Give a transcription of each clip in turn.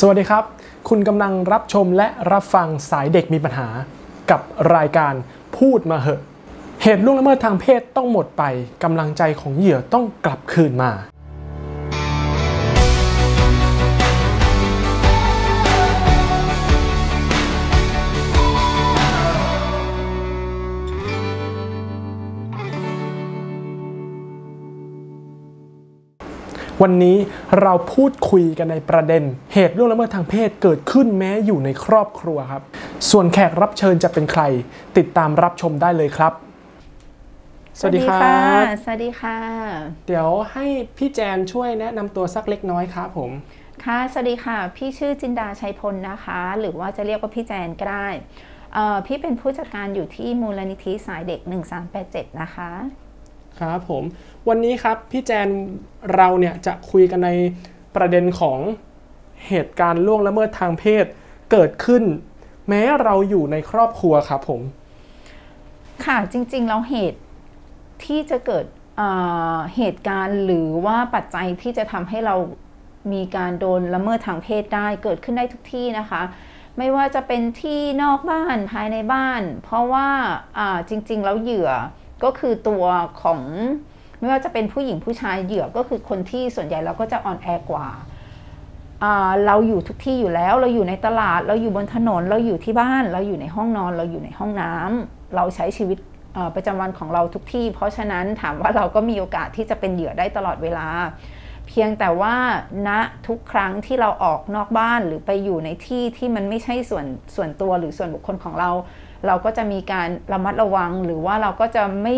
สวัสดีครับ คุณกำลังรับชมและรับฟังสายเด็กมีปัญหา กับรายการพูดมาเหอะ เหตุล่วงละเมิดทางเพศต้องหมดไปกำลังใจของเหยื่อต้องกลับคืนมา วันนี้เราพูดคุยกันในประเด็น เหตุล่วงละเมิดทางเพศเกิดขึ้นแม้อยู่ในครอบครัวครับ ส่วนแขกรับเชิญจะเป็นใคร ติดตามรับชมได้เลยครับ สวัสดีครับสวัสดีค่ะ เดี๋ยวให้พี่แจนช่วยแนะนำตัวสักเล็กน้อยครับผม ค่ะ สวัสดีค่ะ พี่ชื่อจินดาชัยพลนะคะ หรือว่าจะเรียกว่าพี่แจนก็ได้เอ่อพี่เป็นผู้จัดการอยู่ที่มูลนิธิสายเด็ก 1387 นะคะ ครับผม วันนี้ครับพี่แจนเราเนี่ยจะคุยกันในประเด็นของเหตุการณ์ล่วงละเมิดทางเพศเกิดขึ้น แม้เราอยู่ในครอบครัวครับผม ค่ะจริงๆแล้วเหตุที่จะเกิดเเหตุการณ์หรือว่าปัจจัยที่จะทำให้เรามีการโดนละเมิดทางเพศได้เกิดขึ้นได้ทุกที่นะคะ ไม่ว่าจะเป็นที่นอกบ้านภายในบ้าน เพราะว่าจริงๆแล้วเหยื่อ ก็คือตัวของไม่ว่าจะเป็นผู้หญิงผู้ชายเหยื่อก็คือคนที่ส่วนใหญ่เราก็จะอ่อนแอกว่า เราอยู่ทุกที่อยู่แล้ว เราอยู่ในตลาด เราอยู่บนถนน เราอยู่ที่บ้าน เราอยู่ในห้องนอน เราอยู่ในห้องน้ำเราใช้ชีวิตประจำวันของเราทุกที่ เพราะฉะนั้นถามว่าเราก็มีโอกาสที่จะเป็นเหยื่อได้ตลอดเวลา เพียงแต่ว่าณทุกครั้งที่เราออกนอกบ้านหรือไปอยู่ในที่ที่มันไม่ใช่ส่วนส่วนตัวหรือส่วนบุคคลของเรา เราก็จะมีการระมัดระวังหรือว่าเราก็จะไม่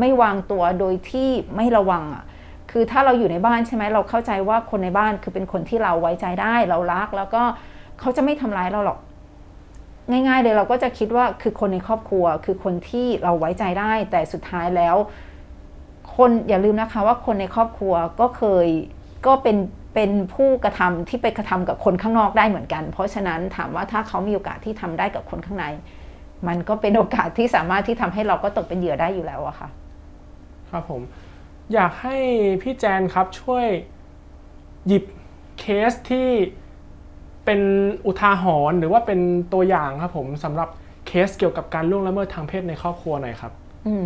ไม่วางตัวโดยที่ไม่ระวังอะคือถ้าเราอยู่ในบ้านใช่ไหมเราเข้าใจว่าคนในบ้านคือเป็นคนที่เราไว้ใจได้เรารัก แล้วก็เขาจะไม่ทำร้ายเราหรอก ง่าย ๆ เลยเราก็จะคิดว่าคือคนในครอบครัว คือคนที่เราไว้ใจได้ แต่สุดท้ายแล้ว คนอย่าลืมนะคะว่าคนในครอบครัวก็เคยก็เป็นเป็นผู้กระทำที่ไปกระทำกับคนข้างนอกได้เหมือนกัน เพราะฉะนั้นถามว่าถ้าเขามีโอกาสที่ทำได้กับคนข้างใน มันก็เป็นโอกาสที่สามารถที่ทำให้เราก็ตกเป็นเหยื่อได้อยู่แล้วอะค่ะ ครับผม อยากให้พี่แจนครับช่วยหยิบเคสที่เป็นอุทาหรณ์หรือว่าเป็นตัวอย่างครับผมสำหรับเคสเกี่ยวกับการล่วงละเมิดทางเพศในครอบครัวหน่อยครับ อืม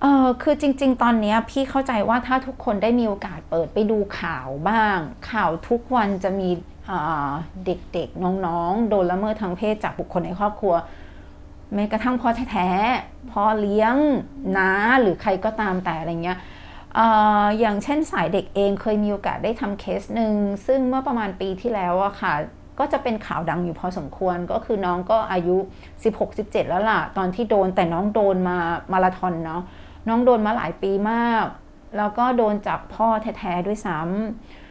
เออคือจริง ๆ ตอนเนี้ยพี่เข้าใจว่าถ้าทุกคนได้มีโอกาสเปิดไปดูข่าวบ้าง ข่าวทุกวันจะมีอ่าเด็กๆ น้องๆ โดนละเมิดทางเพศจากบุคคลในครอบครัว แม้กระทั่งพ่อแท้ๆพ่อเลี้ยงน้าหรือใครก็ตามแต่อะไรเงี้ยอย่างเช่นสายเด็กเองเคยมีโอกาสได้ทำเคสหนึ่งซึ่งเมื่อประมาณปีที่แล้วอะค่ะ ก็จะเป็นข่าวดังอยู่พอสมควรก็คือน้องก็อายุ 16-17 แล้วล่ะ ตอนที่โดนแต่น้องโดนมามาราธอนเนาะน้องโดนมาหลายปีมาก แล้วก็โดนจากพ่อแท้ๆด้วยซ้ำ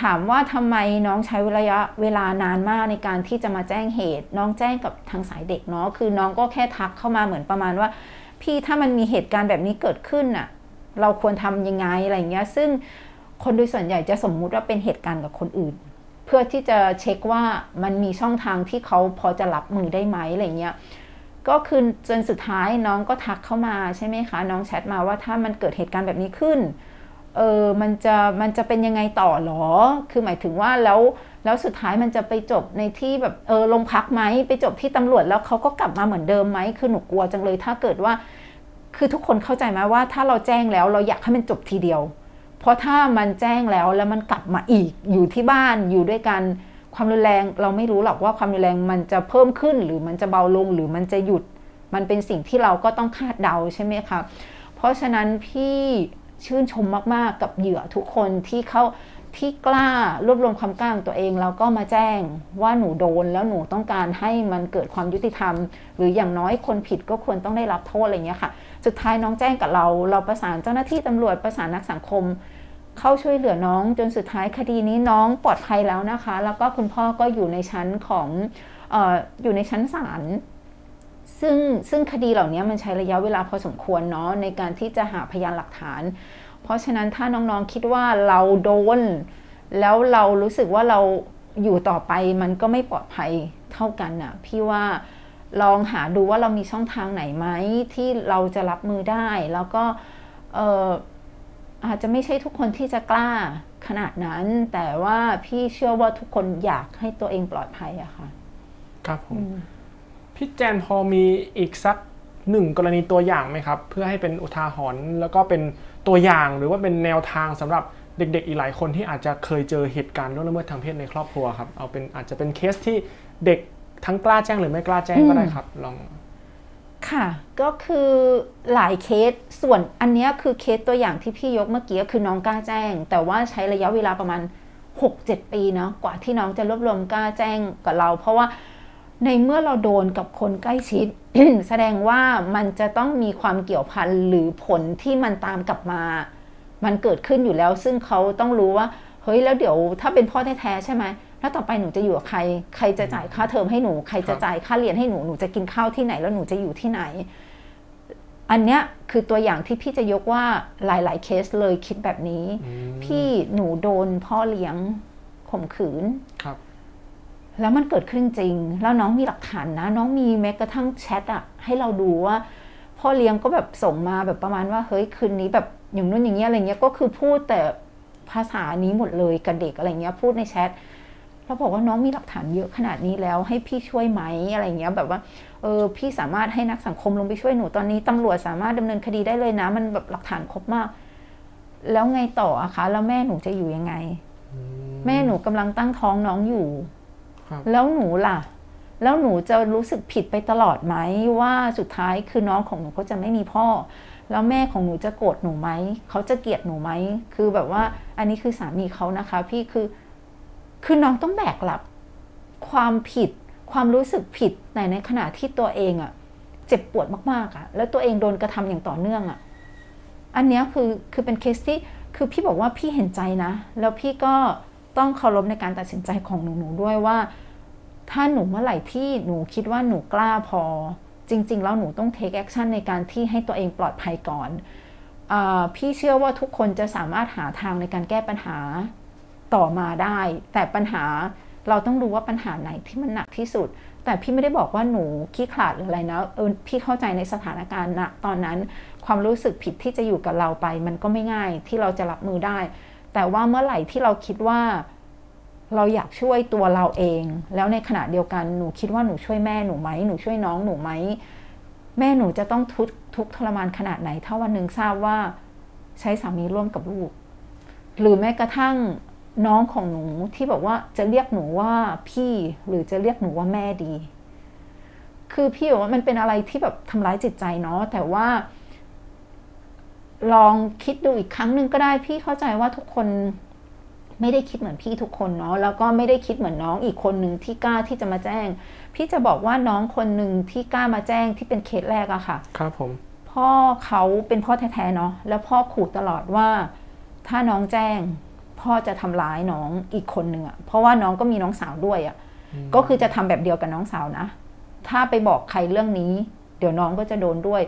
ถามว่าทำไมน้องใช้ระยะเวลานานมากในการที่จะมาแจ้งเหตุ น้องแจ้งกับทางสายเด็กเนาะคือน้องก็แค่ทักเข้ามาเหมือนประมาณว่า พี่ถ้ามันมีเหตุการณ์แบบนี้เกิดขึ้นน่ะเราควรทำยังไงอะไรเงี้ย ซึ่งคนโดยส่วนใหญ่จะสมมุติว่าเป็นเหตุการณ์กับคนอื่น เพื่อที่จะเช็คว่ามันมีช่องทางที่เขาพอจะรับมือได้ไหมอะไรเงี้ยก็คือจนสุดท้ายน้องก็ทักเข้ามาใช่ไหมคะ น้องแชทมาว่าถ้ามันเกิดเหตุการณ์แบบนี้ขึ้น เออมันจะมันจะเป็นยังไงต่อหรอ คือหมายถึงว่าแล้วแล้วสุดท้ายมันจะไปจบในที่แบบเออโรงพักไหมไปจบที่ตำรวจแล้วเขาก็กลับมาเหมือนเดิมไหมคือหนูกลัวจังเลยถ้าเกิดว่า คือทุกคนเข้าใจไหมว่า ถ้าเราแจ้งแล้วเราอยากให้มันจบทีเดียว เพราะถ้ามันแจ้งแล้วแล้วมันกลับมาอีกอยู่ที่บ้านอยู่ด้วยกันความรุนแรงเราไม่รู้หรอกว่าความรุนแรงมันจะเพิ่มขึ้นหรือมันจะเบาลงหรือมันจะหยุด มันเป็นสิ่งที่เราก็ต้องคาดเดาใช่ไหมคะเพราะฉะนั้นพี่ ชื่นชมมากๆ กับเหยื่อทุกคนที่เขาที่กล้ารวบรวมความกล้าของตัวเองแล้วก็มาแจ้งว่าหนูโดนแล้วหนูต้องการให้มันเกิดความยุติธรรม หรืออย่างน้อยคนผิดก็ควรต้องได้รับโทษอะไรเงี้ยค่ะ สุดท้ายน้องแจ้งกับเรา เราประสานเจ้าหน้าที่ตำรวจประสานนักสังคม เข้าช่วยเหลือน้องจนสุดท้ายคดีนี้น้องปลอดภัยแล้วนะคะ แล้วก็คุณพ่อก็อยู่ในชั้นของเอออยู่ในชั้นศาล ซึ่งซึ่งคดีเหล่านี้มันใช้ระยะเวลาพอสมควรเนาะในการที่จะหาพยานหลักฐาน เพราะฉะนั้นถ้าน้องๆคิดว่าเราโดน แล้วเรารู้สึกว่าเราอยู่ต่อไปมันก็ไม่ปลอดภัยเท่ากันน่ะพี่ว่าลองหาดูว่าเรามีช่องทางไหนไหมที่เราจะรับมือได้ แล้วก็เอออาจจะไม่ใช่ทุกคนที่จะกล้าขนาดนั้น แต่ว่าพี่เชื่อว่าทุกคนอยากให้ตัวเองปลอดภัยอะค่ะ ครับผม พี่แจนพอมีอีกสักหนึ่งกรณีตัวอย่างไหมครับ เพื่อให้เป็นอุทาหรณ์แล้วก็เป็นตัวอย่างหรือว่าเป็นแนวทางสำหรับเด็กๆ อีกหลายคนที่อาจจะเคยเจอเหตุการณ์ล่วงละเมิดทางเพศในครอบครัวครับเอาเป็นอาจจะเป็นเคสที่เด็กทั้งกล้าแจ้งหรือไม่กล้าแจ้งก็ได้ครับลองค่ะ ก็คือหลายเคสส่วนอันนี้คือเคสตัวอย่างที่พี่ยกเมื่อกี้คือน้องกล้าแจ้ง แต่ว่าใช้ระยะเวลาประมาณ 6-7 ปีเนาะกว่าที่น้องจะรวบรวมกล้าแจ้งกับเรา เพราะว่า ในเมื่อเราโดนกับคนใกล้ชิด แสดงว่ามันจะต้องมีความเกี่ยวพันหรือผลที่มันตามกลับมา มันเกิดขึ้นอยู่แล้ว ซึ่งเขาต้องรู้ว่า เฮ้ยแล้วเดี๋ยวถ้าเป็นพ่อแท้ๆใช่ไหมแล้วต่อไปหนูจะอยู่กับใคร ใครจะจ่ายค่าเทอมให้หนู ใครจะจ่ายค่าเรียนให้หนู หนูจะกินข้าวที่ไหนแล้วหนูจะอยู่ที่ไหน อันเนี้ยคือตัวอย่างที่พี่จะยกว่าหลาย ๆ เคสเลยคิดแบบนี้ พี่หนูโดนพ่อเลี้ยงข่มขืนครับ แล้วมันเกิดขึ้นจริง แล้วน้องมีหลักฐานนะ น้องมีแม้กระทั่งแชทอะให้เราดูว่า พ่อเลี้ยงก็แบบส่งมาแบบประมาณว่าเฮ้ยคืนนี้แบบอย่างนู้นอย่างเงี้ยอะไรเงี้ยก็คือพูดแต่ภาษานี้หมดเลยกับเด็กอะไรเงี้ยพูดในแชทเราบอกว่าน้องมีหลักฐานเยอะขนาดนี้แล้วให้พี่ช่วยไหมอะไรเงี้ยแบบว่าเออพี่สามารถให้นักสังคมลงไปช่วยหนูตอนนี้ตำรวจสามารถดำเนินคดีได้เลยนะ มันแบบหลักฐานครบมาก แล้วไงต่ออะคะ แล้วแม่หนูจะอยู่ยังไง แม่หนูกำลังตั้งท้องน้องอยู่ แล้วหนูล่ะ แล้วหนูจะรู้สึกผิดไปตลอดไหมว่าสุดท้ายคือน้องของหนูก็จะไม่มีพ่อ แล้วแม่ของหนูจะโกรธหนูไหมเขาจะเกลียดหนูไหมคือแบบว่าอันนี้คือสามีเขานะคะ พี่คือคือน้องต้องแบกรับความผิดความรู้สึกผิดในในขณะที่ตัวเองอะเจ็บปวดมากๆอะแล้วตัวเองโดนกระทำอย่างต่อเนื่องอะอันเนี้ยคือคือเป็นเคสที่คือพี่บอกว่าพี่เห็นใจนะ แล้วพี่ก็ ต้องเคารพในการตัดสินใจของหนูหนูด้วยว่า ถ้าหนูเมื่อไหร่ที่หนูคิดว่าหนูกล้าพอ จริง ๆ แล้วหนูต้อง take action ในการที่ให้ตัวเองปลอดภัยก่อนอพี่เชื่อว่าทุกคนจะสามารถหาทางในการแก้ปัญหาต่อมาได้ แต่ปัญหาเราต้องรู้ว่าปัญหาไหนที่มันหนักที่สุด แต่พี่ไม่ได้บอกว่าหนูขี้ขลาดหรืออะไรนะเออพี่เข้าใจในสถานการณ์ณตอนนั้น ความรู้สึกผิดที่จะอยู่กับเราไป มันก็ไม่ง่ายที่เราจะรับมือได้ แต่ว่าเมื่อไหร่ที่เราคิดว่าเราอยากช่วยตัวเราเอง แล้วในขณะเดียวกันหนูคิดว่าหนูช่วยแม่หนูไหมหนูช่วยน้องหนูไหมแม่หนูจะต้องทุกทุกทรมานขนาดไหน ถ้าวันหนึ่งทราบว่าใช้สามีร่วมกับลูก หรือแม้กระทั่งน้องของหนูที่บอกว่าจะเรียกหนูว่าพี่หรือจะเรียกหนูว่าแม่ดี คือพี่บอกว่ามันเป็นอะไรที่แบบทำร้ายจิตใจเนาะแต่ว่า ลองคิดดูอีกครั้งหนึ่งก็ได้พี่เข้าใจว่าทุกคนไม่ได้คิดเหมือนพี่ทุกคนเนาะแล้วก็ไม่ได้คิดเหมือนน้องอีกคนหนึ่งที่กล้าที่จะมาแจ้ง พี่จะบอกว่าน้องคนหนึ่งที่กล้ามาแจ้งที่เป็นเคสแรกอะค่ะ ครับผมพ่อเขาเป็นพ่อแท้ๆเนาะแล้วพ่อขู่ตลอดว่า ถ้าน้องแจ้ง พ่อจะทำร้ายน้องอีกคนหนึ่งอะเพราะว่าน้องก็มีน้องสาวด้วยอะก็คือจะทำแบบเดียวกับน้องสาวนะ ถ้าไปบอกใครเรื่องนี้ เดี๋ยวน้องก็จะโดนด้วย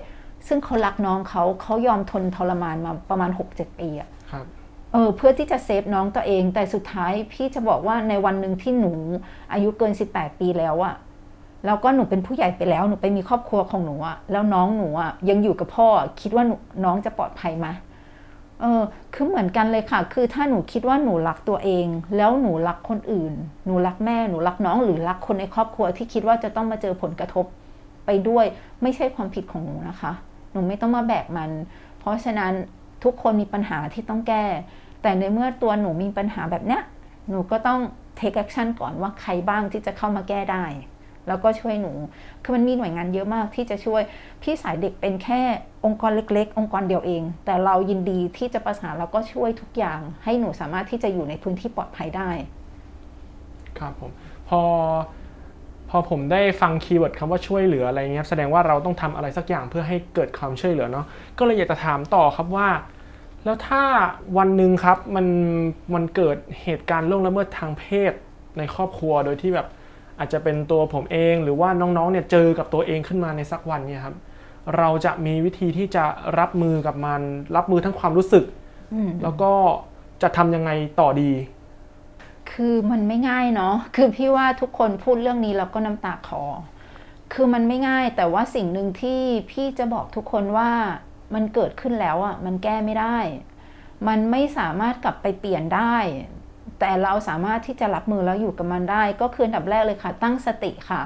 ซึ่งเขารักน้องเขาเขายอมทนทรมานมาประมาณ 6-7 ปีอะครับเออเพื่อที่จะเซฟน้องตัวเอง แต่สุดท้ายพี่จะบอกว่าในวันหนึ่งที่หนูอายุเกิน 18 ปีแล้วอะแล้วก็หนูเป็นผู้ใหญ่ไปแล้วหนูไปมีครอบครัวของหนูอะแล้วน้องหนูอะยังอยู่กับพ่อคิดว่าหนูน้องจะปลอดภัยไหมเออ คือเหมือนกันเลยค่ะ คือถ้าหนูคิดว่าหนูรักตัวเอง แล้วหนูรักคนอื่น หนูรักแม่หนูรักน้องหรือรักคนในครอบครัวที่คิดว่าจะต้องมาเจอผลกระทบไปด้วย ไม่ใช่ความผิดของหนูนะคะ หนูไม่ต้องมาแบกมัน เพราะฉะนั้นทุกคนมีปัญหาที่ต้องแก้ แต่ในเมื่อตัวหนูมีปัญหาแบบเนี้ยหนูก็ต้อง take action ก่อนว่าใครบ้างที่จะเข้ามาแก้ได้ แล้วก็ช่วยหนู คือมันมีหน่วยงานเยอะมากที่จะช่วย พี่สายเด็กเป็นแค่องค์กรเล็ก ๆ องค์กรเดียวเอง แต่เรายินดีที่จะประสานแล้วก็ช่วยทุกอย่าง ให้หนูสามารถที่จะอยู่ในพื้นที่ปลอดภัยได้ ครับผม พอ อผมได้ฟังคีย์เวิร์ดคำว่าช่วยเหลืออะไรเงี้ยแสดงว่าเราต้องทำอะไรสักอย่างเพื่อให้เกิดความช่วยเหลือเนาะก็เลยอยากจะถามต่อครับว่า แล้วถ้าวันหนึ่งครับมันมันเกิดเหตุการณ์ล่วงละเมิดทางเพศในครอบครัวโดยที่แบบอาจจะเป็นตัวผมเองหรือว่าน้องๆเนี่ยเจอกับตัวเองขึ้นมาในสักวันเนี่ยครับเราจะมีวิธีที่จะรับมือกับมัน รับมือทั้งความรู้สึกอืมแล้วก็จะทำยังไงต่อดี คือมันไม่ง่ายเนาะคือพี่ว่าทุกคนพูดเรื่องนี้แล้วก็น้ำตาคอคือมันไม่ง่ายแต่ว่าสิ่งหนึ่งที่พี่จะบอกทุกคนว่ามันเกิดขึ้นแล้วอะ่ะมันแก้ไม่ได้ มันไม่สามารถกลับไปเปลี่ยนได้ แต่เราสามารถที่จะรับมือแล้วอยู่กับมันได้ ก็คืออันดับแรกเลยค่ะ ตั้งสติค่ะ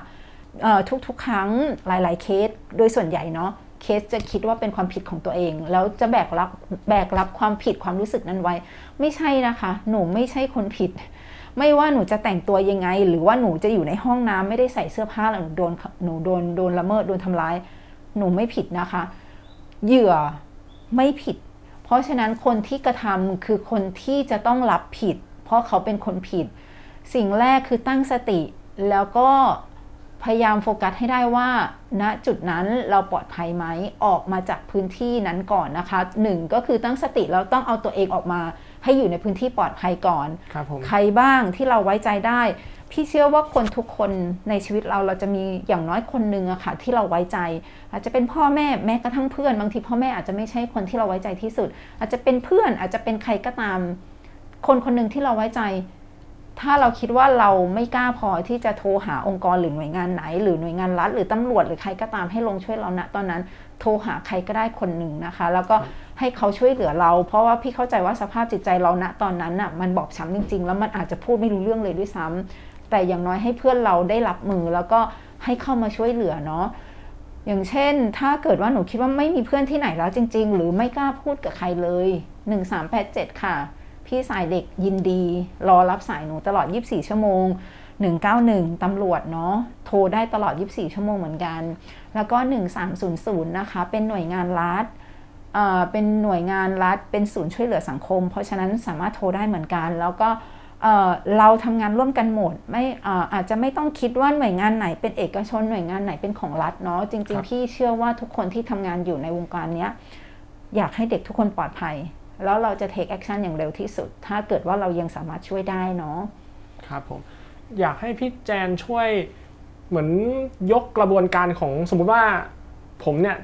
ทุกๆ ครั้งหลาย ๆ เคสโดยส่วนใหญ่เนาะเคสจะคิดว่าเป็นความผิดของตัวเอง แล้วจะแบกรับแบกรับความผิดความรู้สึกนั้นไว้ ไม่ใช่นะคะ หนูไม่ใช่คนผิด ไม่ว่าหนูจะแต่งตัวยังไง หรือว่าหนูจะอยู่ในห้องน้ำไม่ได้ใส่เสื้อผ้าแล้วหนูโดนหนูโดนโดนละเมิดโดนทำร้าย หนูไม่ผิดนะคะ เหยื่อไม่ผิด เพราะฉะนั้นคนที่กระทำคือคนที่จะต้องรับผิด เพราะเขาเป็นคนผิด สิ่งแรกคือตั้งสติ แล้วก็พยายามโฟกัสให้ได้ว่าณจุดนั้นเราปลอดภัยไหมออกมาจากพื้นที่นั้นก่อนนะคะหนึ่งก็คือตั้งสติแล้วต้องเอาตัวเองออกมา ให้อยู่ในพื้นที่ปลอดภัยก่อนครับผมใครบ้างที่เราไว้ใจได้ พี่เชื่อว่าคนทุกคนในชีวิตเราเราจะมีอย่างน้อยคนหนึ่งอะค่ะที่เราไว้ใจ อาจจะเป็นพ่อแม่แม้กระทั่งเพื่อนบางทีพ่อแม่อาจจะไม่ใช่คนที่เราไว้ใจที่สุด อาจจะเป็นเพื่อนอาจจะเป็นใครก็ตาม คนคนหนึ่งที่เราไว้ใจ ถ้าเราคิดว่าเราไม่กล้าพอที่จะโทรหาองค์กรหรือหน่วยงานไหน หรือหน่วยงานรัฐ หรือตำรวจหรือใครก็ตามให้ลงช่วยเราณตอนนั้นโทรหาใครก็ได้คนหนึ่งนะคะ แล้วก็ให้เขาช่วยเหลือเรา เพราะว่าพี่เข้าใจว่าสภาพจิตใจเราณตอนนั้นน่ะมันบอบช้ำจริง ๆ แล้วมันอาจจะพูดไม่รู้เรื่องเลยด้วยซ้ำแต่อย่างน้อยให้เพื่อนเราได้รับมือแล้วก็ให้เข้ามาช่วยเหลือเนาะอย่างเช่น ถ้าเกิดว่าหนูคิดว่าไม่มีเพื่อนที่ไหนแล้วจริง ๆ หรือไม่กล้าพูดกับใครเลย 1387 ค่ะ พี่สายเด็กยินดี รอรับสายหนูตลอด 24 ชั่วโมง 191 ตำรวจเนาะโทรได้ตลอด 24 ชั่วโมงเหมือนกัน แล้วก็ 1300 นะคะ เป็นหน่วยงานรัฐเอ่อเป็นหน่วยงานรัฐ เป็นศูนย์ช่วยเหลือสังคม เพราะฉะนั้นสามารถโทรได้เหมือนกัน แล้วก็เอ่อเราทำงานร่วมกันหมดไม่เอ่ออาจจะไม่ต้องคิดว่าหน่วยงานไหนเป็นเอกชนหน่วยงานไหนเป็นของรัฐเนาะจริง ๆ พี่เชื่อว่าทุกคนที่ทำงานอยู่ในวงการเนี้ยอยากให้เด็กทุกคนปลอดภัย แล้วเราจะ take action อย่างเร็วที่สุด ถ้าเกิดว่าเรายังสามารถช่วยได้เนาะครับผม อยากให้พี่แจนช่วยเหมือนยกกระบวนการของสมมุติว่าผมเนี่ย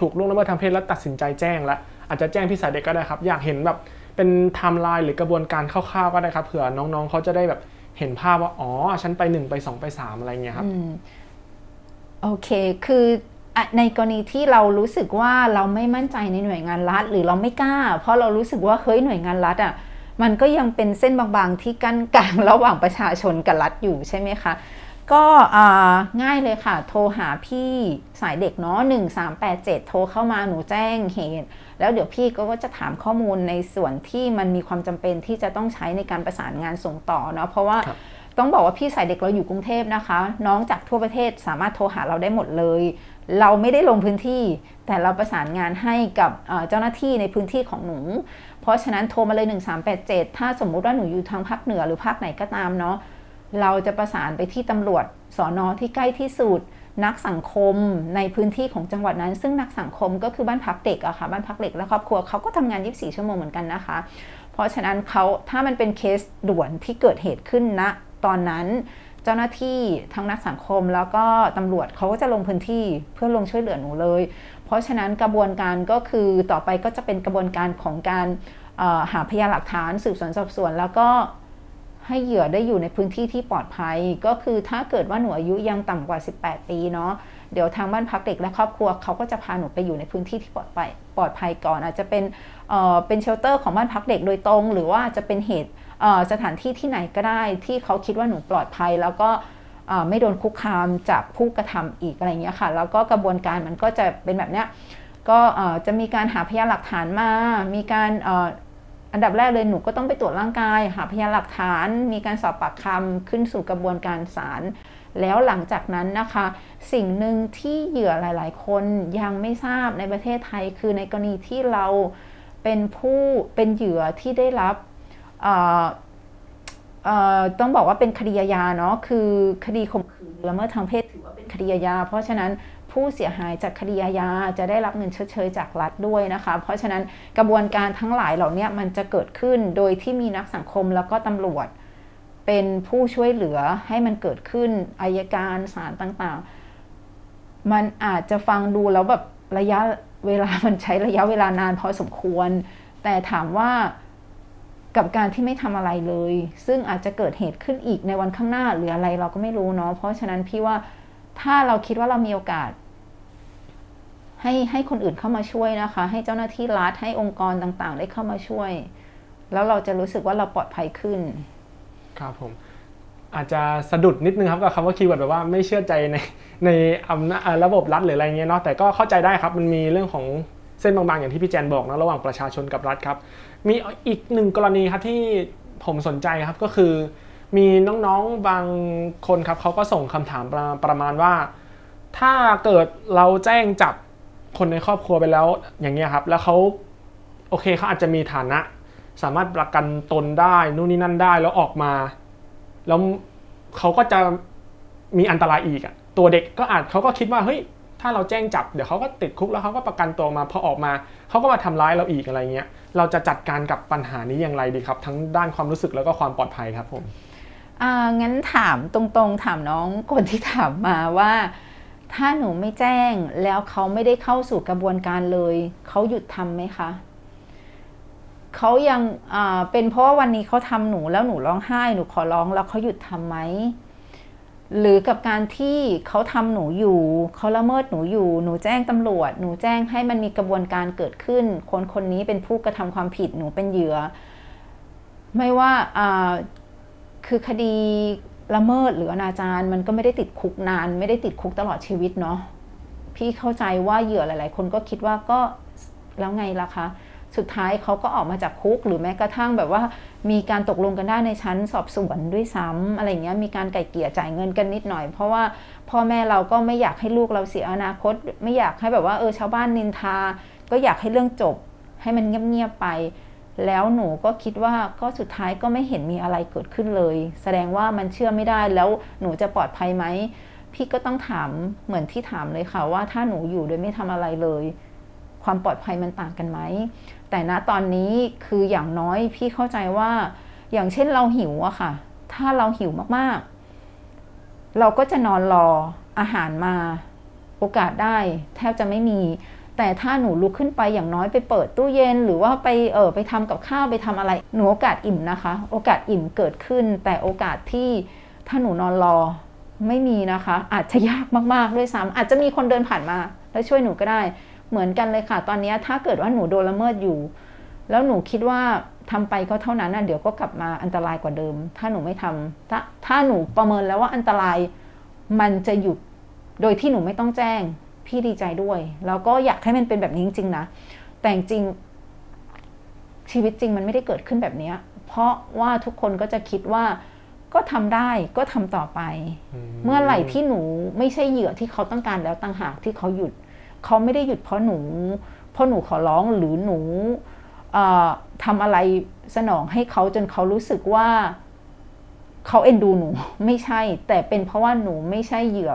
ถูกล่วงละเมิดทางเพศแล้วตัดสินใจแจ้งแล้วอาจจะแจ้งพี่สายเด็กก็ได้ครับ อยากเห็นแบบเป็นไทม์ไลน์หรือกระบวนการคร่าวๆก็ได้ครับเผื่อน้องๆเขาจะได้แบบเห็นภาพว่า อ๋อ ฉันไปหนึ่งไปสองไปสามอะไรเงี้ยครับอืมโอเค คืออะ ในกรณีที่เรารู้สึกว่าเราไม่มั่นใจในหน่วยงานรัฐ หรือเราไม่กล้า เพราะเรารู้สึกว่าเฮ้ยหน่วยงานรัฐอะมันก็ยังเป็นเส้นบางๆที่กั้นกลางระหว่างประชาชนกับรัฐอยู่ใช่ไหมคะก็อ่าง่ายเลยค่ะ โทรหาพี่สายเด็กเนาะ1387 โทรเข้ามาหนูแจ้งเหตุ แล้วเดี๋ยวพี่ก็จะถามข้อมูลในส่วนที่มันมีความจำเป็นที่จะต้องใช้ในการประสานงานส่งต่อเนาะเพราะว่าครับต้องบอกว่าพี่สายเด็กเราอยู่กรุงเทพนะคะ น้องจากทั่วประเทศสามารถโทรหาเราได้หมดเลย เราไม่ได้ลงพื้นที่ แต่เราประสานงานให้กับเจ้าหน้าที่ในพื้นที่ของหนู เพราะฉะนั้นโทรมาเลย 1387 ถ้าสมมุติว่าหนูอยู่ทางภาคเหนือหรือภาคไหนก็ตามเนาะเราจะประสานไปที่ตำรวจสอนอที่ใกล้ที่สุดนักสังคมในพื้นที่ของจังหวัดนั้น ซึ่งนักสังคมก็คือบ้านพักเด็กอะค่ะบ้านพักเด็กและครอบครัวเขาก็ทำงาน 24 ชั่วโมงเหมือนกันนะคะ เพราะฉะนั้นเขาถ้ามันเป็นเคสด่วนที่เกิดเหตุขึ้นณตอนนั้น เจ้าหน้าที่ทั้งนักสังคมแล้วก็ตำรวจเขาก็จะลงพื้นที่เพื่อลงช่วยเหลือหนูเลย เพราะฉะนั้นกระบวนการก็คือต่อไปก็จะเป็นกระบวนการของการหาพยานหลักฐานสืบสวนสอบสวน แล้วก็ให้เหยื่อได้อยู่ในพื้นที่ที่ปลอดภัย ก็คือถ้าเกิดว่าหนูอายุยังต่ำกว่า 18 ปีเนาะเดี๋ยวทางบ้านพักเด็กและครอบครัวเขาก็จะพาหนูไปอยู่ในพื้นที่ที่ปลอดภัยปลอดภัยก่อน อาจจะเป็นเเป็นเชลเตอร์ของบ้านพักเด็กโดยตรง หรือว่าจะเป็นเหตุ สถานที่ที่ไหนก็ได้ที่เขาคิดว่าหนูปลอดภัย แล้วก็ไม่โดนคุกคามจากผู้กระทำอีกอะไรเงี้ยค่ะ แล้วก็กระบวนการมันก็จะเป็นแบบเนี้ยก็จะมีการหาพยานหลักฐานมา มีการอันดับแรกเลยหนูก็ต้องไปตรวจร่างกาย หาพยานหลักฐาน มีการสอบปากคำขึ้นสู่กระบวนการศาลแล้วหลังจากนั้นนะคะ สิ่งหนึ่งที่เหยื่อหลาย ๆ คนยังไม่ทราบในประเทศไทย คือในกรณีที่เราเป็นผู้เป็นเหยื่อที่ได้รับ ต้องบอกว่าเป็นคดีอาญาเนาะคือคดีข่มขืนละเมิดทางเพศถือว่าเป็นคดีอาญาเพราะฉะนั้นผู้เสียหายจากคดีอาญาจะได้รับเงินชดเชยจากรัฐด้วยนะคะ เพราะฉะนั้นกระบวนการทั้งหลายเหล่านี้มันจะเกิดขึ้นโดยที่มีนักสังคมแล้วก็ตำรวจ เป็นผู้ช่วยเหลือให้มันเกิดขึ้นอายการศาลต่างๆ มันอาจจะฟังดูแล้วแบบระยะเวลามันใช้ระยะเวลานานพอสมควร แต่ถามว่า กับการที่ไม่ทำอะไรเลย ซึ่งอาจจะเกิดเหตุขึ้นอีกในวันข้างหน้าหรืออะไรเราก็ไม่รู้เนาะเพราะฉะนั้นพี่ว่าถ้าเราคิดว่าเรามีโอกาส ให้ให้คนอื่นเข้ามาช่วยนะคะ ให้เจ้าหน้าที่รัฐให้องค์กรต่างๆ ได้เข้ามาช่วย แล้วเราจะรู้สึกว่าเราปลอดภัยขึ้น ครับผมอาจจะสะดุดนิดนึงครับกับคำว่าคีย์เวิร์ดแบบว่าไม่เชื่อใจในในอำนาจระบบรัฐหรืออะไรเงี้ยเนาะแต่ก็เข้าใจได้ครับมันมีเรื่องของ เส้นบางๆ อย่างที่พี่แจนบอกนะระหว่างประชาชนกับรัฐครับ มีอีกหนึ่งกรณีครับที่ผมสนใจครับก็คือ มีน้องๆบางคนครับเขาก็ส่งคำถามประประมาณว่า ถ้าเกิดเราแจ้งจับคนในครอบครัวไปแล้วอย่างเงี้ยครับ แล้วเขาโอเคเขาอาจจะมีฐานะ สามารถประกันตนได้นู่นนี่นั่นได้แล้วออกมา แล้วเขาก็จะมีอันตรายอีกอะตัวเด็กก็อาจเขาก็คิดว่าเฮ้ย ถ้าเราแจ้งจับเดี๋ยวเขาก็ติดคุกแล้วเขาก็ประกันตัวมาพอออกมาเขาก็มาทำร้ายเราอีกอะไรเงี้ยเราจะจัดการกับปัญหานี้อย่างไรดีครับ ทั้งด้านความรู้สึกแล้วก็ความปลอดภัยครับผมอ่างั้นถามตรงๆ ถามน้องคนที่ถามมาว่า ถ้าหนูไม่แจ้งแล้วเขาไม่ได้เข้าสู่กระบวนการเลยเขาหยุดทำไหมคะเขายังเป็นเพราะว่าวันนี้เขาทำหนูแล้วหนูร้องไห้หนูขอร้องแล้วเขาหยุดทำไหม หรือกับการที่เขาทำหนูอยู่ เขาละเมิดหนูอยู่ หนูแจ้งตำรวจ หนูแจ้งให้มันมีกระบวนการเกิดขึ้น คนคนนี้เป็นผู้กระทำความผิดหนูเป็นเหยื่อ ไม่ว่าอ่าคือคดีละเมิดหรืออนาจารมันก็ไม่ได้ติดคุกนาน ไม่ได้ติดคุกตลอดชีวิตเนาะพี่เข้าใจว่าเหยื่อหลาย ๆ คนก็คิดว่าก็แล้วไงล่ะคะ สุดท้ายเขาก็ออกมาจากคุก หรือแม้กระทั่งแบบว่า มีการตกลงกันได้ในชั้นสอบสวนด้วยซ้ำอะไรเงี้ยมีการไก่เกี่ยจ่ายเงินกันนิดหน่อย เพราะว่าพ่อแม่เราก็ไม่อยากให้ลูกเราเสียอนาคต ไม่อยากให้แบบว่าเออชาวบ้านนินทา ก็อยากให้เรื่องจบ ให้มันเงียบๆไป แล้วหนูก็คิดว่าก็สุดท้ายก็ไม่เห็นมีอะไรเกิดขึ้นเลย แสดงว่ามันเชื่อไม่ได้แล้วหนูจะปลอดภัยไหมพี่ก็ต้องถามเหมือนที่ถามเลยค่ะว่าถ้าหนูอยู่โดยไม่ทำอะไรเลย ความปลอดภัยมันต่างกันไหม แต่ณตอนนี้คืออย่างน้อยพี่เข้าใจว่า อย่างเช่นเราหิวอะค่ะ ถ้าเราหิวมากๆ เราก็จะนอนรออาหารมาโอกาสได้แทบจะไม่มี แต่ถ้าหนูลุกขึ้นไปอย่างน้อยไปเปิดตู้เย็น หรือว่าไปเออไปทำกับข้าวไปทำอะไร หนูโอกาสอิ่มนะคะ โอกาสอิ่มเกิดขึ้น แต่โอกาสที่ถ้าหนูนอนรอไม่มีนะคะ อาจจะยากมากๆด้วยซ้ำอาจจะมีคนเดินผ่านมา แล้วช่วยหนูก็ได้ เหมือนกันเลยค่ะ ตอนนี้ถ้าเกิดว่าหนูโดนละเมิดอยู่ แล้วหนูคิดว่าทำไปก็เท่านั้นนะเดี๋ยวก็กลับมาอันตรายกว่าเดิม ถ้าหนูไม่ทำถ้าถ้าหนูประเมินแล้วว่าอันตรายมันจะหยุดโดยที่หนูไม่ต้องแจ้ง พี่ดีใจด้วย แล้วก็อยากให้มันเป็นแบบนี้จริงๆนะ แต่จริงชีวิตจริงมันไม่ได้เกิดขึ้นแบบนี้ เพราะว่าทุกคนก็จะคิดว่าก็ทำได้ก็ทำต่อไป เมื่อไหร่ที่หนูไม่ใช่เหยื่อที่เขาต้องการแล้วต่างหากที่เขาหยุด เขาไม่ได้หยุดเพราะหนู เพราะหนูขอร้องหรือหนูทำอะไรสนองให้เขาจนเขารู้สึกว่าเขาเอ็นดูหนู ไม่ใช่ แต่เป็นเพราะว่าหนูไม่ใช่เหยื่อ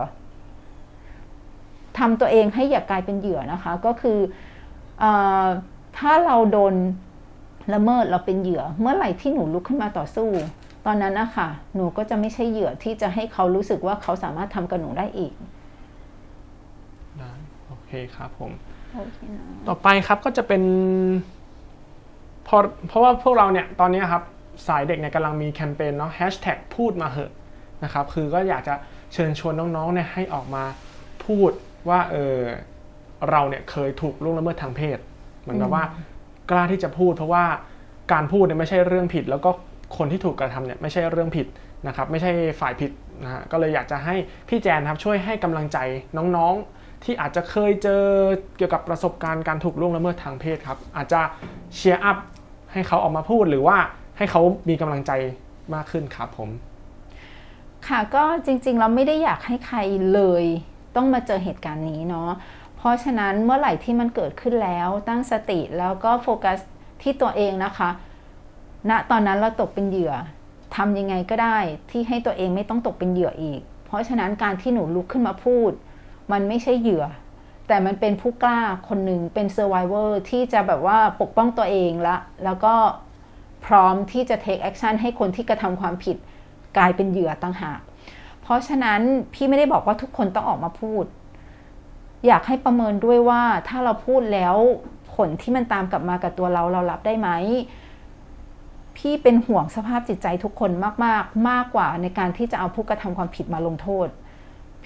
ทำตัวเองให้อย่ากลายเป็นเหยื่อนะคะ ก็คืออถ้าเราโดนละเมิดเราเป็นเหยื่อ เมื่อไหร่ที่หนูลุกขึ้นมาต่อสู้ ตอนนั้นนะคะหนูก็จะไม่ใช่เหยื่อที่จะให้เขารู้สึกว่าเขาสามารถทำกับหนูได้อีก เคครับผมโอเคนะต่อไปครับก็จะเป็นพอเพราะว่าพวกเราเนี่ยตอนนี้ครับสายเด็กเนี่ยกำลังมีแคมเปญเนาะแฮชแท็กพูดมาเหอะนะครับคือก็อยากจะเชิญชวนน้องๆเนี่ยให้ออกมาพูดว่าเออเราเนี่ยเคยถูกล่วงละเมิดทางเพศ เหมือนกับว่ากล้าที่จะพูด เพราะว่าการพูดเนี่ยไม่ใช่เรื่องผิด แล้วก็คนที่ถูกกระทำเนี่ยไม่ใช่เรื่องผิดนะครับไม่ใช่ฝ่ายผิดนะฮะก็เลยอยากจะให้พี่แจนครับช่วยให้กำลังใจน้องๆ ที่อาจจะเคยเจอเกี่ยวกับประสบการณ์การถูกล่วงละเมิดทางเพศครับ อาจจะเชียร์อัพให้เขาออกมาพูดหรือว่าให้เขามีกำลังใจมากขึ้นครับผม ค่ะก็จริงๆ เราไม่ได้อยากให้ใครเลยต้องมาเจอเหตุการณ์นี้เนาะเพราะฉะนั้นเมื่อไหร่ที่มันเกิดขึ้นแล้วตั้งสติแล้วก็โฟกัสที่ตัวเองนะคะณตอนนั้นเราตกเป็นเหยื่อทำยังไงก็ได้ที่ให้ตัวเองไม่ต้องตกเป็นเหยื่ออีก เพราะฉะนั้นการที่หนูลุกขึ้นมาพูด มันไม่ใช่เหยื่อ แต่มันเป็นผู้กล้าคนหนึ่งเป็น survivor ที่จะแบบว่าปกป้องตัวเองละ แล้วก็พร้อมที่จะ take action ให้คนที่กระทำความผิดกลายเป็นเหยื่อต่างหาก เพราะฉะนั้นพี่ไม่ได้บอกว่าทุกคนต้องออกมาพูด อยากให้ประเมินด้วยว่าถ้าเราพูดแล้วผลที่มันตามกลับมากับตัวเราเรารับได้ไหมพี่เป็นห่วงสภาพจิตใจทุกคนมาก ๆ มากกว่าในการที่จะเอาผู้กระทำความผิดมาลงโทษ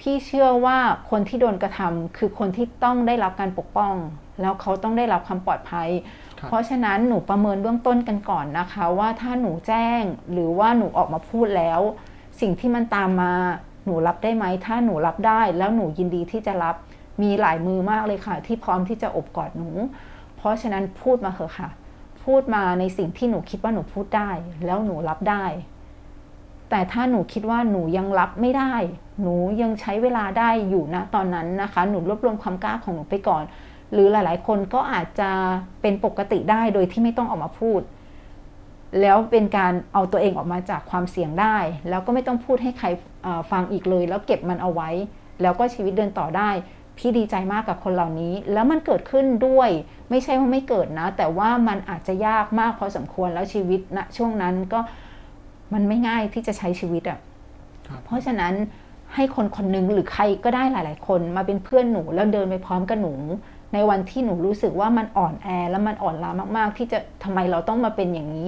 พพี่เชื่อว่าคนที่โดนกระทำคือคนที่ต้องได้รับการปกป้อง แล้วเขาต้องได้รับความปลอดภัยครับเพราะฉะนั้นหนูประเมินเบื้องต้นกันก่อนนะคะ ว่าถ้าหนูแจ้งหรือว่าหนูออกมาพูดแล้ว สิ่งที่มันตามมาหนูรับได้ไหม ถ้าหนูรับได้แล้วหนูยินดีที่จะรับมีหลายมือมากเลยค่ะ ที่พร้อมที่จะอบกอดหนู เพราะฉะนั้นพูดมาเถอะค่ะ พูดมาในสิ่งที่หนูคิดว่าหนูพูดได้ แล้วหนูรับได้ แต่ถ้าหนูคิดว่าหนูยังรับไม่ได้ หนูยังใช้เวลาได้อยู่นะตอนนั้นนะคะ หนูรวบรวมความกล้าของหนูไปก่อน หรือหลาย ๆ คนก็อาจจะเป็นปกติได้โดยที่ไม่ต้องออกมาพูด แล้วเป็นการเอาตัวเองออกมาจากความเสี่ยงได้ แล้วก็ไม่ต้องพูดให้ใครเอ่อฟังอีกเลย แล้วเก็บมันเอาไว้ แล้วก็ชีวิตเดินต่อได้ พี่ดีใจมากกับคนเหล่านี้ แล้วมันเกิดขึ้นด้วย ไม่ใช่ว่าไม่เกิดนะ แต่ว่ามันอาจจะยากมากพอสมควรแล้วชีวิตณช่วงนั้นก็มันไม่ง่ายที่จะใช้ชีวิตอะ่ะครับเพราะฉะนั้น ให้คนคนหนึ่งหรือใครก็ได้หลาย ๆ คนมาเป็นเพื่อนหนูแล้วเดินไปพร้อมกับหนู ในวันที่หนูรู้สึกว่ามันอ่อนแอแล้วมันอ่อนล้ามาก ๆ ที่จะทำไมเราต้องมาเป็นอย่างนี้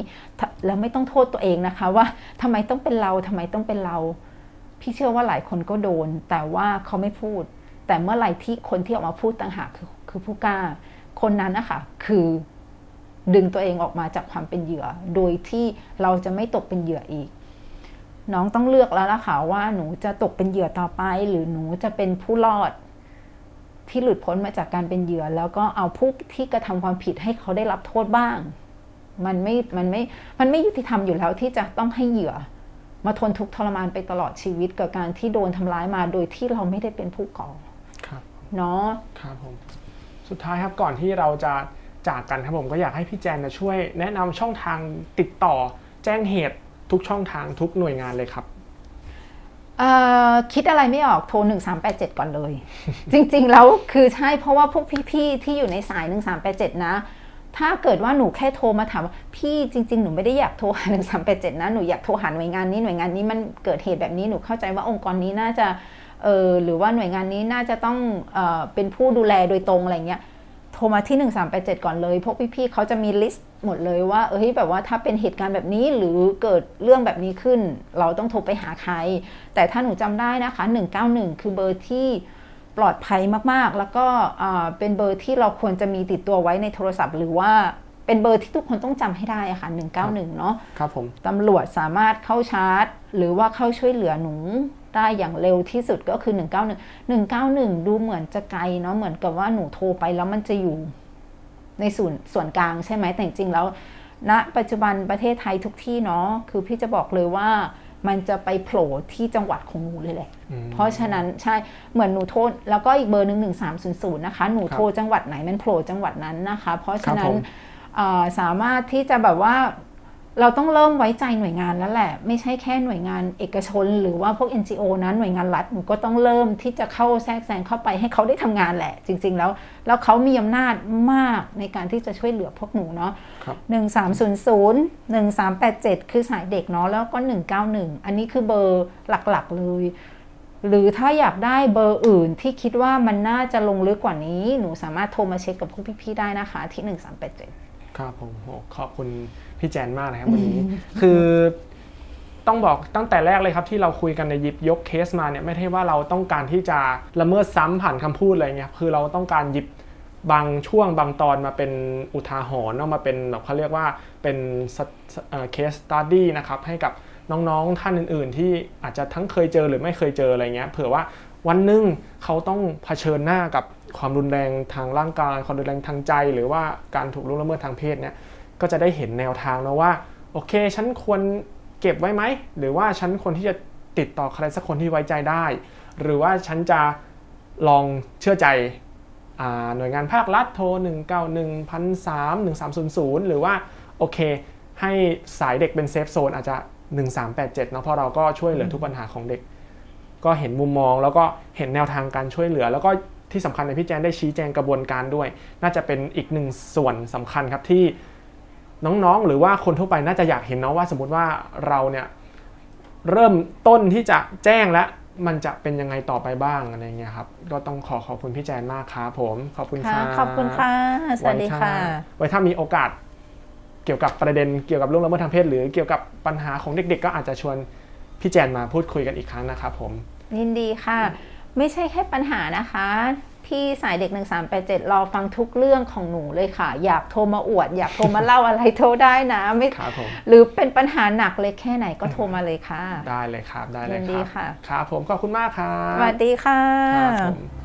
แล้วไม่ต้องโทษตัวเองนะคะว่าทำไมต้องเป็นเราทำไมต้องเป็นเรา พี่เชื่อว่าหลายคนก็โดน แต่ว่าเขาไม่พูด แต่เมื่อไหร่ที่คนที่ออกมาพูดต่างหากคือคือผู้กล้า คนนั้นนะคะคือดึงตัวเองออกมาจากความเป็นเหยื่อ โดยที่เราจะไม่ตกเป็นเหยื่ออีก น้องต้องเลือกแล้วล่ะค่ะว่าหนูจะตกเป็นเหยื่อต่อไป หรือหนูจะเป็นผู้รอด ที่หลุดพ้นมาจากการเป็นเหยื่อ แล้วก็เอาผู้ที่กระทำความผิดให้เขาได้รับโทษบ้าง มันไม่มันไม่มันไม่ยุติธรรมอยู่แล้วที่จะต้องให้เหยื่อ มาทนทุกข์ทรมานไปตลอดชีวิตกับการที่โดนทำร้ายมาโดยที่เราไม่ได้เป็นผู้ก่อครับเนาะครับผมสุดท้ายครับก่อนที่เราจะจากกันครับผมก็อยากให้พี่แจนนะช่วย แนะนำช่องทางติดต่อแจ้งเหตุ ทุกช่องทางทุกหน่วยงานเลยครับคิดอะไรไม่ออกโทร 1387 ก่อนเลย จริงๆ แล้วคือใช่เพราะว่าพวกพี่ๆ ที่อยู่ในสาย 1387 นะ ถ้าเกิดว่าหนูแค่โทรมาถามว่าพี่จริง ๆ หนูไม่ได้อยากโทรหา 1387 นะ หนูอยากโทรหาหน่วยงานนี้หน่วยงานนี้มันเกิดเหตุแบบนี้หนูเข้าใจว่าองค์กรนี้น่าจะเออหรือว่าหน่วยงานนี้น่าจะต้องเออเป็นผู้ดูแลโดยตรงอะไรเงี้ย โทรมาที่ 1387 ก่อนเลย พวกพี่ๆเขาจะมี list หมดเลยว่า เอ้ยแบบว่าถ้าเป็นเหตุการณ์แบบนี้หรือเกิดเรื่องแบบนี้ขึ้น เราต้องโทรไปหาใคร แต่ถ้าหนูจำได้นะคะ 191 คือเบอร์ที่ปลอดภัยมากๆ แล้วก็อ่าเป็นเบอร์ที่เราควรจะมีติดตัวไว้ในโทรศัพท์ หรือว่าเป็นเบอร์ที่ทุกคนต้องจำให้ได้อะค่ะ191 เนาะครับผมตำรวจสามารถเข้าชาร์จ หรือว่าเข้าช่วยเหลือหนู ได้อย่างเร็วที่สุดก็คือ 191 191 ดูเหมือนจะไกลเนาะเหมือนกับว่าหนูโทรไปแล้วมันจะอยู่ในส่วนส่วนกลางใช่ไหมแต่จริงๆแล้วณปัจจุบันประเทศไทยทุกที่เนาะคือพี่จะบอกเลยว่ามันจะไปโผล่ที่จังหวัดของหนูเลยแหละอืมเพราะฉะนั้นใช่ เหมือนหนูโทรแล้วก็อีกเบอร์หนึ่งหนึ่งสามศูนย์ศูนย์นะคะ หนูโทรจังหวัดไหนมันโผล่จังหวัดนั้นนะคะ เพราะฉะนั้ครับนผมเอ่อสามารถที่จะแบบว่า เราต้องเริ่มไว้ใจหน่วยงานแล้วแหละ ไม่ใช่แค่หน่วยงานเอกชน หรือว่าพวก NGO นะหน่วยงานรัฐหนูก็ต้องเริ่มที่จะเข้าแทรกแซงเข้าไปให้เขาได้ทำงานแหละ จริง ๆ แล้ว แล้วเขามีอำนาจมากในการที่จะช่วยเหลือพวกหนูเนาะครับ1300 1387คือสายเด็กเนาะแล้วก็191อันนี้คือเบอร์หลักๆเลย หรือถ้าอยากได้เบอร์อื่นที่คิดว่ามันน่าจะลงลึกกว่านี้ หนูสามารถโทรมาเช็คกับพวกพี่ๆได้นะคะที่1387ครับผมโหขอบคุณ พี่แจนมากนะครับวันนี้ คือต้องบอกตั้งแต่แรกเลยครับที่เราคุยกันในยหยิบยกเคสมาเนี่ยไม่ใช่ว่าเราต้องการที่จะละเมิดซ้ำผ่านคำพูดอะไรเงี้ยคือเราต้องการหยิบบางช่วงบางตอนมาเป็นอุทาหรณ์เอามาเป็นแบบเขาเรียกว่าเป็นเคสตัดดี้นะครับให้กับน้องๆท่านอื่น ๆ ที่อาจจะทั้งเคยเจอหรือไม่เคยเจออะไรเงี้ยเผื่อว่าวันหนึ่งเขาต้องเผชิญหน้ากับความรุนแรงทางร่างกายความรุนแรงทางใจ หรือว่าการถูกล่วงละเมิดทางเพศเนี่ย ก็จะได้เห็นแนวทางนะว่าโอเค ฉันควรเก็บไว้ไหม หรือว่าฉันควรที่จะติดต่อใครสักคนที่ไว้ใจได้ หรือว่าฉันจะลองเชื่อใจอหน่วยงานภาครัฐโทร 1 9 1 1 3 1 3 0 0 หรือว่าโอเค ให้สายเด็กเป็นเซฟโซนอาจจะ 1387เนาะเพราะเราก็ช่วยเหลือทุกปัญหาของเด็ก ก็เห็นมุมมองแล้วก็เห็นแนวทางการช่วยเหลือ แล้วก็ที่สำคัญในพี่แจนได้ชี้แจงกระบวนการด้วย น่าจะเป็นอีกหนึ่งส่วนสำคัญครับที่ น้องๆ หรือว่าคนทั่วไปน่าจะอยากเห็นเนาะว่าสมมติว่าเราเนี่ยเริ่มต้นที่จะแจ้งแล้วมันจะเป็นยังไงต่อไปบ้างอะไรเงี้ยครับก็ต้องขอขอบคุณพี่แจนมากครับผมขอบคุณคค่ะรับขอบคุณค่ะสวัสดีค่ะ ไว้ถ้ามีโอกาสเกี่ยวกับประเด็นเกี่ยวกับเรื่องละเมิดทางเพศ หรือเกี่ยวกับปัญหาของเด็ก ๆ ก็อาจจะชวนพี่แจนมาพูดคุยกันอีกครั้งนะครับผมยินดีค่ะ ไม่ใช่แค่ปัญหานะคะ พี่สายเด็ก 1387 รอฟังทุกเรื่องของหนูเลยค่ะ อยากโทรมาอวด อยากโทรมาเล่าอะไรโทรได้นะไม่ครับผมหรือเป็นปัญหาหนักเลยแค่ไหนก็โทรมาเลยค่ะ ได้เลยครับได้เลยยินคดีรับค่ะ ครับผมขอบคุณมากครับสวัสดีค่ะ ครับผม